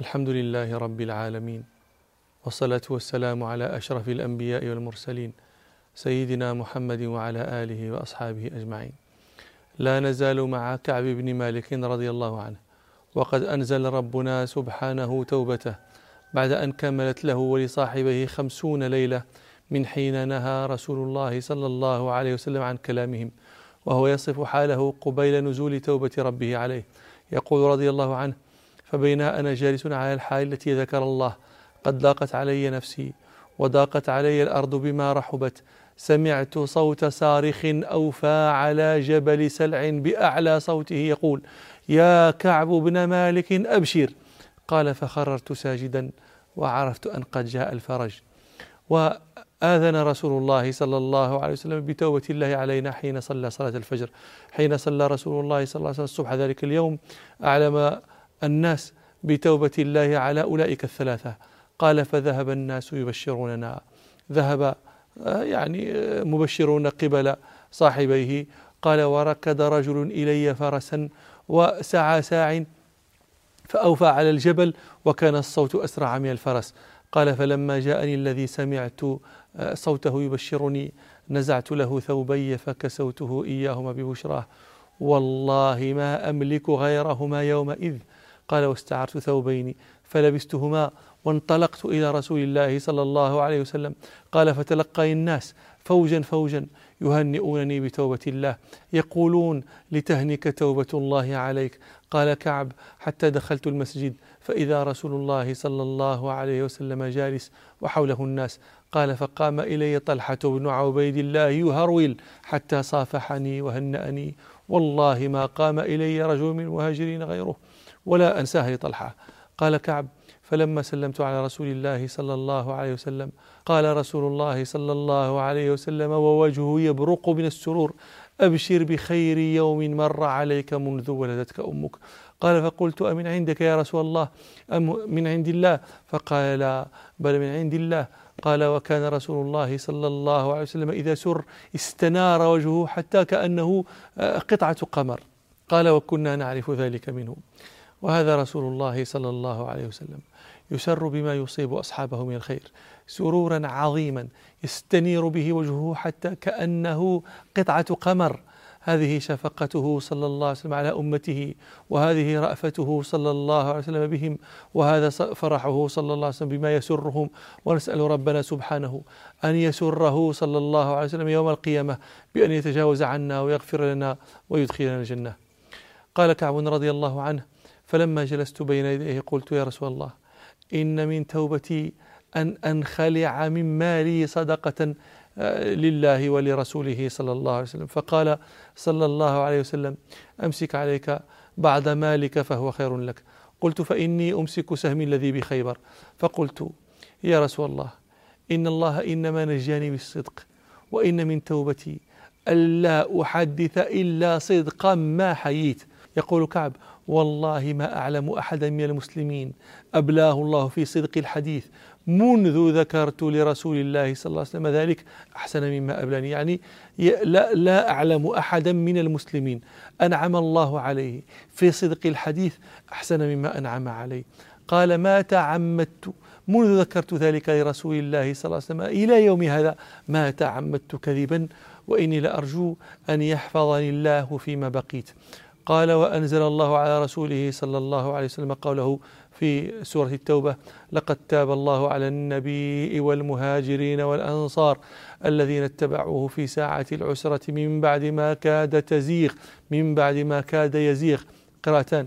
الحمد لله رب العالمين والصلاة والسلام على أشرف الأنبياء والمرسلين سيدنا محمد وعلى آله وأصحابه أجمعين. لا نزال مع كعب بن مالك رضي الله عنه وقد أنزل ربنا سبحانه توبته بعد أن كملت له ولصاحبه خمسون ليلة من حين نهى رسول الله صلى الله عليه وسلم عن كلامهم وهو يصف حاله قبيل نزول توبة ربه عليه. يقول رضي الله عنه فبين أنا جالس على الحال التي ذكر الله. قد ضاقت علي نفسي وضاقت علي الأرض بما رحبت. سمعت صوت صارخ أوفى على جبل سلع بأعلى صوته يقول يا كعب بن مالك أبشر. قال فخررت ساجدا وعرفت أن قد جاء الفرج. وآذن رسول الله صلى الله عليه وسلم بتوبة الله علينا حين صلى صلاة الفجر. حين صلى رسول الله صلى الله عليه وسلم الصبح ذلك اليوم أعلم الناس بتوبة الله على أولئك الثلاثة. قال فذهب الناس يبشروننا. ذهب آه، يعني آه، مبشرون قبل صاحبيه. قال وركد رجل إلي فرسا وسعى ساع فأوفى على الجبل وكان الصوت أسرع من الفرس. قال فلما جاءني الذي سمعت آه، صوته يبشرني نزعت له ثوبي فكسوته إياهما ببشراه. والله ما أملك غيرهما يومئذ. قال واستعرت ثوبين فلبستهما وانطلقت إلى رسول الله صلى الله عليه وسلم. قال فتلقى الناس فوجا فوجا يهنئونني بتوبة الله يقولون لتهنك توبة الله عليك. قال كعب حتى دخلت المسجد فإذا رسول الله صلى الله عليه وسلم جالس وحوله الناس قال فقام إلي طلحة بن عبيد الله يهرول حتى صافحني وهنأني. والله ما قام إلي رجل من المهاجرين غيره. ولا أنساه لطلحة. قال كعب فلما سلمت على رسول الله صلى الله عليه وسلم قال رسول الله صلى الله عليه وسلم ووجهه يبرق من السرور أبشر بخير يوم مر عليك منذ ولدتك أمك. قال فقلت أمن عندك يا رسول الله؟ أم من عند الله؟ فقال لا بل من عند الله. قال وكان رسول الله صلى الله عليه وسلم إذا سر استنار وجهه حتى كأنه آه، قطعة قمر. قال وكنا نعرف ذلك منه. وهذا رسول الله صلى الله عليه وسلم. يسر بما يصيب أصحابه من الخير. سرورا عظيما يستنير به وجهه حتى كأنه قطعة قمر. هذه شفقته صلى الله عليه وسلم على أمته وهذه رأفته صلى الله عليه وسلم بهم وهذا فرحه صلى الله عليه وسلم بما يسرهم. ونسأل ربنا سبحانه أن يسره صلى الله عليه وسلم يوم القيامة بأن يتجاوز عنا ويغفر لنا ويدخلنا الجنة. قال كعب رضي الله عنه فلما جلست بين يديه قلت يا رسول الله إن من توبتي أن أنخلع من مالي صدقة آه، لله ولرسوله صلى الله عليه وسلم. فقال صلى الله عليه وسلم أمسك عليك بعض مالك فهو خير لك. قلت فإني أمسك سهمي الذي بخيبر. فقلت يا رسول الله إن الله إنما نجاني بالصدق وإن من توبتي ألا أحدث إلا صدقا ما حييت. يقول كعب والله ما أعلم أحدا من المسلمين. أبلاه الله في صدق الحديث. منذ ذكرت لرسول الله صلى الله عليه وسلم ذلك أحسن مما أبلاني. يعني لا, لا أعلم أحدا من المسلمين. أنعم الله عليه. في صدق الحديث أحسن مما أنعم عليه. قال ما تعمدت منذ ذكرت ذلك لرسول الله صلى الله عليه وسلم. إلى يوم هذا ما تعمدت كذبا وإني لأرجو أن يحفظني الله فيما بقيت. قال وأنزل الله على رسوله صلى الله عليه وسلم قوله في سورة التوبة لقد تاب الله على النبي والمهاجرين والأنصار الذين اتبعوه في ساعة العسرة من بعد ما كاد تزيغ من بعد ما كاد يزيغ. قراءتان.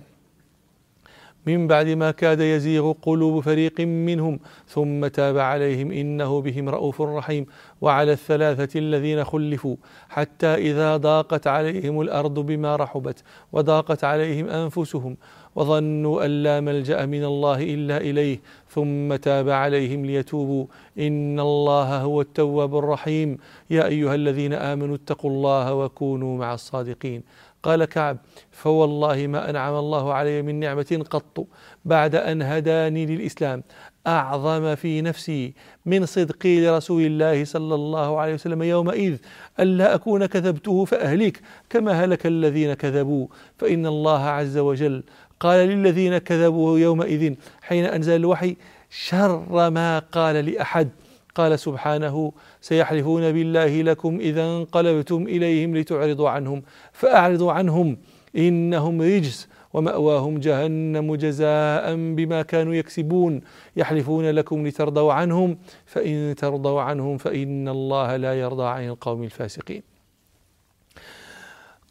من بعد ما كاد يزيغ قلوب فريق منهم ثم تاب عليهم إنه بهم رءوف رحيم. وعلى الثلاثة الذين خلفوا حتى إذا ضاقت عليهم الأرض بما رحبت وضاقت عليهم أنفسهم وظنوا أن لا ملجأ من الله إلا إليه ثم تاب عليهم ليتوبوا. إن الله هو التواب الرحيم. يا أيها الذين آمنوا اتقوا الله وكونوا مع الصادقين. قال كعب فوالله ما أنعم الله علي من نعمة قط بعد أن هداني للإسلام. أعظم في نفسي من صدقي لرسول الله صلى الله عليه وسلم يومئذ الا أكون كذبته فأهلك كما هلك الذين كذبوا. فإن الله عز وجل قال للذين كذبوا يومئذ حين أنزل الوحي شر ما قال لأحد. قال سبحانه سيحلفون بالله لكم إذا انقلبتم إليهم لتعرضوا عنهم. فأعرضوا عنهم إنهم رجس. ومأواهم جهنم جزاء بما كانوا يكسبون. يحلفون لكم لترضوا عنهم فإن ترضوا عنهم فإن الله لا يرضى عن القوم الفاسقين.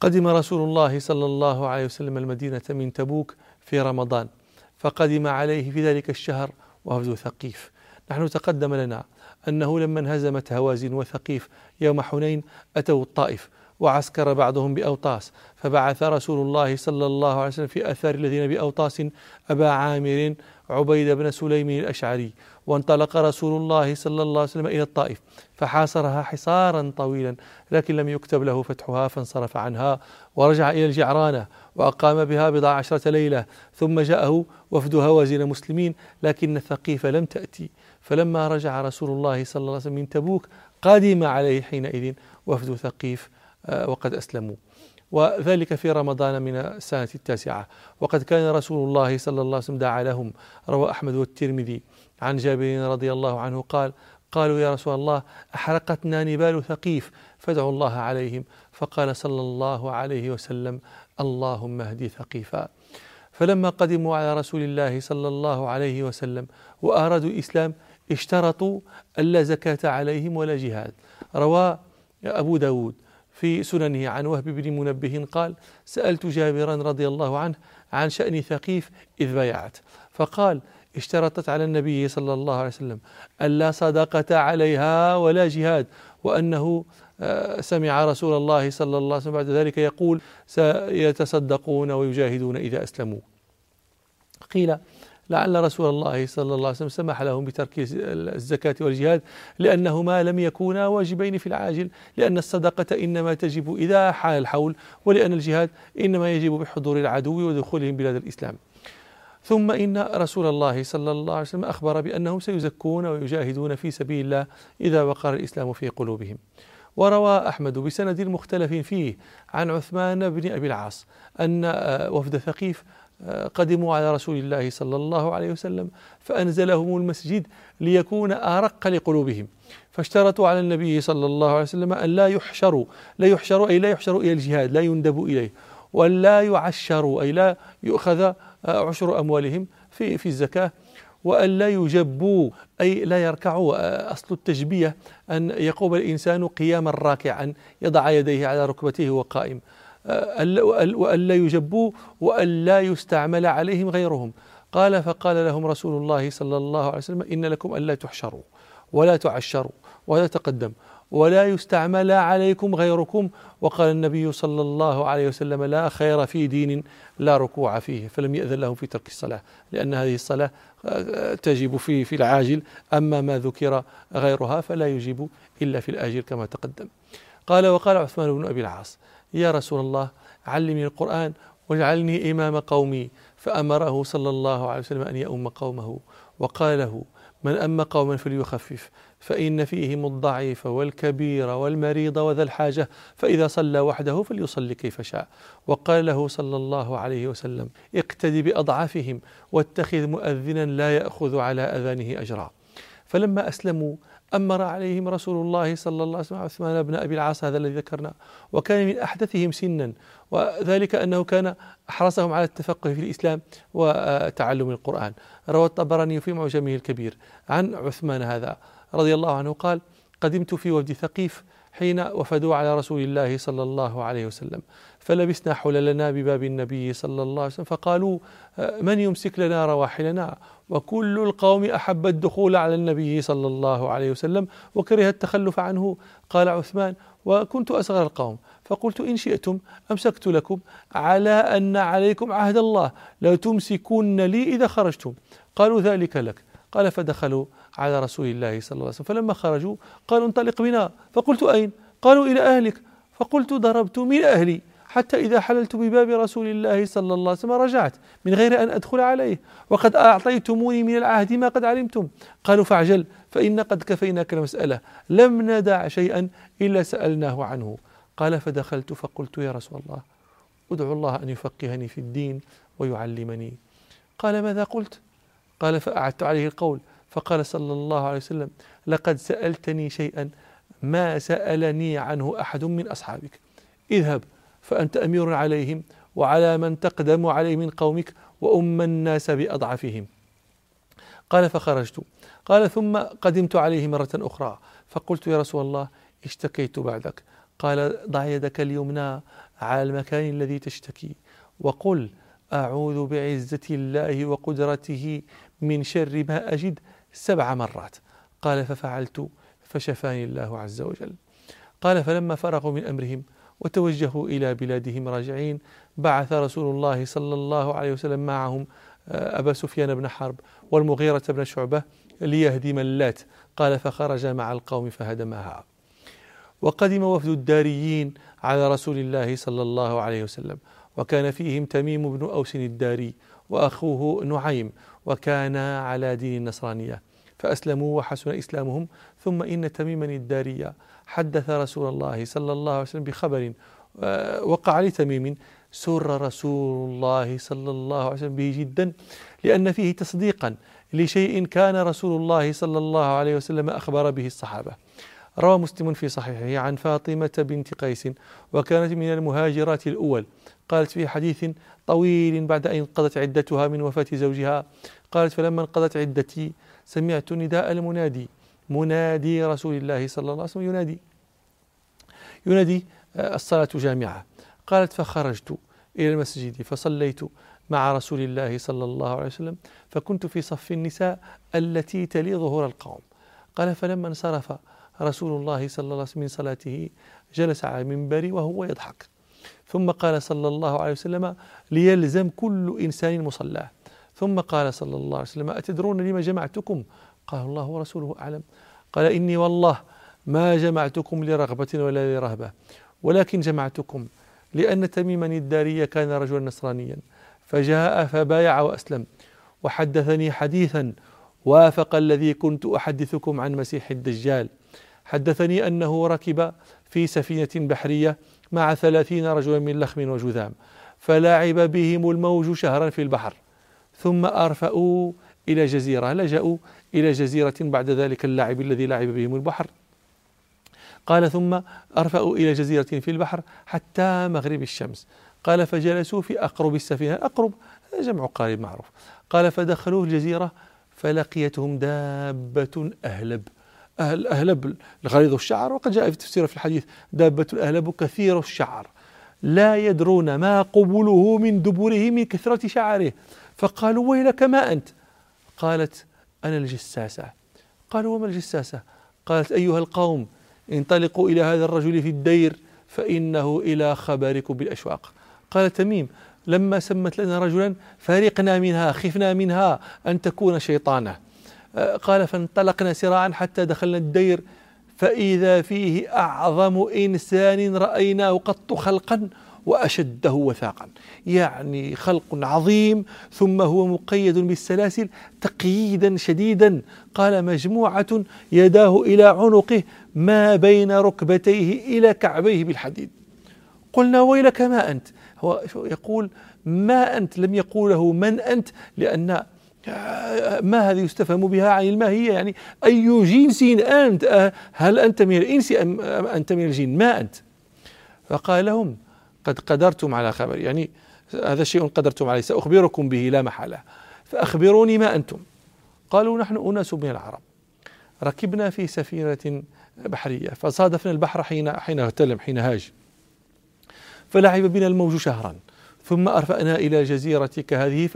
قدم رسول الله صلى الله عليه وسلم المدينة من تبوك في رمضان فقدم عليه في ذلك الشهر وفد ثقيف. نحن تقدم لنا أنه لما انهزمت هوازن وثقيف يوم حنين أتوا الطائف وعسكر بعضهم بأوطاس. فبعث رسول الله صلى الله عليه وسلم في أثار الذين بأوطاس أبا عامر عبيد بن سليم الأشعري وانطلق رسول الله صلى الله عليه وسلم إلى الطائف فحاصرها حصارا طويلا لكن لم يكتب له فتحها فانصرف عنها ورجع إلى الجعرانة وأقام بها بضع عشرة ليلة ثم جاءه وفد هوازن مسلمين لكن الثقيف لم تأتي. فلما رجع رسول الله صلى الله عليه وسلم من تبوك قدم عليه حينئذ وفد ثقيف وقد أسلموا. وذلك في رمضان من السنة التاسعة. وقد كان رسول الله صلى الله عليه وسلم دعا لهم. روى أحمد والترمذي. عن جابر رضي الله عنه قال قالوا يا رسول الله أحرقتنا نبال ثقيف فادعوا الله عليهم. فقال صلى الله عليه وسلم اللهم اهدي ثقيفا. فلما قدموا على رسول الله صلى الله عليه وسلم وأرادوا الإسلام اشترطوا ألا زكاة عليهم ولا جهاد. روى أبو داود في سننه عن وهب بن منبه قال سألت جابرا رضي الله عنه عن شأن ثقيف إذ بايعت فقال اشترطت على النبي صلى الله عليه وسلم ألا صدقة عليها ولا جهاد وأنه آه، سمع رسول الله صلى الله عليه وسلم بعد ذلك يقول سيتصدقون ويجاهدون إذا أسلموا. قيل لعل رسول الله صلى الله عليه وسلم سمح لهم بترك الزكاة والجهاد لأنهما لم يكونا واجبين في العاجل لأن الصدقة إنما تجب إذا حال الحول ولأن الجهاد إنما يجب بحضور العدو ودخولهم بلاد الإسلام. ثم إن رسول الله صلى الله عليه وسلم أخبر بأنهم سيزكون ويجاهدون في سبيل الله إذا وقر الإسلام في قلوبهم. وروى أحمد بسند مختلف فيه عن عثمان بن أبي العاص أن وفد ثقيف قدموا على رسول الله صلى الله عليه وسلم فأنزلهم المسجد ليكون أرق لقلوبهم. فاشترطوا على النبي صلى الله عليه وسلم أن لا يحشروا لا يحشروا أي لا يحشروا إلى الجهاد لا يندبوا إليه وأن لا يعشروا أي لا يؤخذ عشر أموالهم في في الزكاة وأن لا يجبوا أي لا يركعوا أصل التجبية أن يقوم الإنسان قياما راكعا يضع يديه على ركبتيه وقائم. وألا يجبوا وألا يستعمل عليهم غيرهم. قال فقال لهم رسول الله صلى الله عليه وسلم إن لكم ألا تحشروا ولا تعشروا ولا تقدم ولا يستعمل عليكم غيركم. وقال النبي صلى الله عليه وسلم لا خير في دين لا ركوع فيه فلم يأذن لهم في ترك الصلاة لأن هذه الصلاة آه، تجب في في العاجل. أما ما ذكر غيرها فلا يجب إلا في الآجل كما تقدم. قال وقال عثمان بن أبي العاص يا رسول الله علمني القرآن واجعلني إمام قومي. فأمره صلى الله عليه وسلم أن يؤم قومه وقال له من أم قوما فليخفف. فإن فيهم الضعيف والكبير والمريض وذا الحاجة فإذا صلى وحده فليصلي كيف شاء. وقال له صلى الله عليه وسلم اقتدي بأضعافهم واتخذ مؤذنا لا يأخذ على أذانه أجرا. فلما أسلموا أمر عليهم رسول الله صلى الله عليه وسلم عثمان بن أبي العاص هذا الذي ذكرنا وكان من أحدثهم سنا وذلك أنه كان أحرصهم على التفقه في الإسلام وتعلم القرآن. روى الطبراني في معجمه الكبير عن عثمان هذا. رضي الله عنه قال قدمت في وفد ثقيف حين وفدوا على رسول الله صلى الله عليه وسلم فلبسنا حللنا بباب النبي صلى الله عليه وسلم فقالوا من يمسك لنا رواحلنا وكل القوم أحب الدخول على النبي صلى الله عليه وسلم وكره التخلف عنه. قال عثمان وكنت أصغر القوم فقلت إن شئتم أمسكت لكم على أن عليكم عهد الله لا تمسكون لي إذا خرجتم. قالوا ذلك لك. قال فدخلوا على رسول الله صلى الله عليه وسلم. فلما خرجوا قالوا انطلق بنا. فقلت أين؟ قالوا إلى أهلك. فقلت ضربت من أهلي حتى إذا حللت بباب رسول الله صلى الله عليه وسلم رجعت من غير أن أدخل عليه. وقد أعطيتموني من العهد ما قد علمتم. قالوا فاعجل فإن قد كفيناك المسألة. لم ندع شيئا إلا سألناه عنه. قال فدخلت فقلت يا رسول الله أدعو الله أن يفقهني في الدين ويعلمني. قال ماذا قلت؟ قال فأعدت عليه القول. فقال صلى الله عليه وسلم لقد سألتني شيئا ما سألني عنه أحد من أصحابك. اذهب فأنت أمير عليهم وعلى من تقدم عليه من قومك وأم الناس بأضعفهم. قال فخرجت. قال ثم قدمت عليه مرة أخرى. فقلت يا رسول الله اشتكيت بعدك. قال ضع يدك اليمنى على المكان الذي تشتكي وقل أعوذ بعزة الله وقدرته من شر ما أجد سبع مرات. قال ففعلت فشفاني الله عز وجل. قال فلما فرغوا من أمرهم وتوجهوا إلى بلادهم راجعين بعث رسول الله صلى الله عليه وسلم معهم آه، أبا سفيان بن حرب والمغيرة بن شعبة ليهدم اللات قال فخرج مع القوم فهدمها. وقدم وفد الداريين على رسول الله صلى الله عليه وسلم. وكان فيهم تميم بن أوس الداري وأخوه نعيم وكان على دين النصرانية. فأسلموا وحسن إسلامهم ثم إن تميما الداري حدث رسول الله صلى الله عليه وسلم بخبر آه، وقع لتميم سر رسول الله صلى الله عليه وسلم به جدا لأن فيه تصديقا لشيء كان رسول الله صلى الله عليه وسلم أخبر به الصحابة. روى مسلم في صحيحه عن فاطمة بنت قيس وكانت من المهاجرات الأول قالت في حديث طويل بعد أن انقضت عدتها من وفاة زوجها. قالت فلما انقضت عدتي سمعت نداء المنادي. منادي رسول الله صلى الله عليه وسلم. ينادي. ينادي آه، الصلاة جامعة. قالت فخرجت إلى المسجد فصليت مع رسول الله صلى الله عليه وسلم. فكنت في صف النساء التي تلي ظهور القوم. قال فلما انصرف رسول الله صلى الله عليه وسلم من صلاته جلس على المنبر وهو يضحك. ثم قال صلى الله عليه وسلم ليلزم كل إنسان مصلاه. ثم قال صلى الله عليه وسلم أتدرون لما جمعتكم؟ قال الله ورسوله أعلم. قال إني والله ما جمعتكم لرغبة ولا لرهبة ولكن جمعتكم لأن تميما الدارية كان رجلا نصرانيا. فجاء فبايع وأسلم. وحدثني حديثا وافق الذي كنت أحدثكم عن مسيح الدجال. حدثني أنه ركب في سفينة بحرية مع ثلاثين رجلا من لخم وجذام فلعب بهم الموج شهرا في البحر ثم أرفأوا إلى جزيرة لجأوا إلى جزيرة بعد ذلك اللعب الذي لعب بهم البحر. قال ثم أرفأوا إلى جزيرة في البحر حتى مغرب الشمس. قال فجلسوا في أقرب السفينة. أقرب جمع قارب معروف. قال فدخلوا الجزيرة فلقيتهم دابة أهلب. أهل أهلب غليظ الشعر وقد جاء في تفسير في الحديث دابة أهلب كثير الشعر. لا يدرون ما قبله من دبره من كثرة شعره. فقالوا ويلك ما أنت؟ قالت أنا الجساسة. قالوا وما الجساسة؟ قالت أيها القوم انطلقوا إلى هذا الرجل في الدير فإنه إلى خبركم بالأشواق. قال تميم لما سمت لنا رجلا فارقنا منها خفنا منها أن تكون شيطانة. آه، قال فانطلقنا سراعا حتى دخلنا الدير فإذا فيه أعظم إنسان رأيناه قط خلقا وأشده وثاقا. يعني خلق عظيم ثم هو مقيد بالسلاسل تقييدا شديدا. قال مجموعة يداه إلى عنقه ما بين ركبتيه إلى كعبيه بالحديد. قلنا ويلك ما أنت؟ هو يقول ما أنت؟ لم يقوله من أنت؟ لأن ما هذه يستفهم بها عن الماهية؟ يعني أي جنس أنت؟ هل أنت من الإنس أم أنت من الجن؟ ما أنت؟ فقال لهم قد قدرتم على خبر. يعني هذا شيء قدرتم عليه سأخبركم به لا محالة. فأخبروني ما أنتم. قالوا نحن أناس من العرب. ركبنا في سفينة بحرية فصادفنا البحر حين حين اغتلم حين هاج. فلعب بنا الموج شهرا. ثم أرفأنا إلى جزيرتك هذه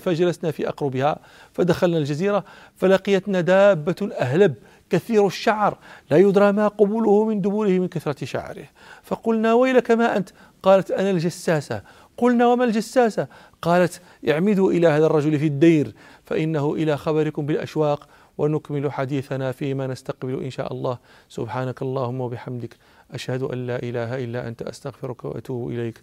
فجلسنا في أقربها فدخلنا الجزيرة فلقيتنا دابة أهلب كثير الشعر لا يدرى ما قبوله من دبوره من كثرة شعره. فقلنا ويلك ما أنت؟ قالت أنا الجساسة. قلنا وما الجساسة؟ قالت اعمدوا إلى هذا الرجل في الدير فإنه إلى خبركم بالأشواق ونكمل حديثنا فيما نستقبل إن شاء الله. سبحانك اللهم وبحمدك أشهد أن لا إله إلا أنت أستغفرك وأتوب إليك.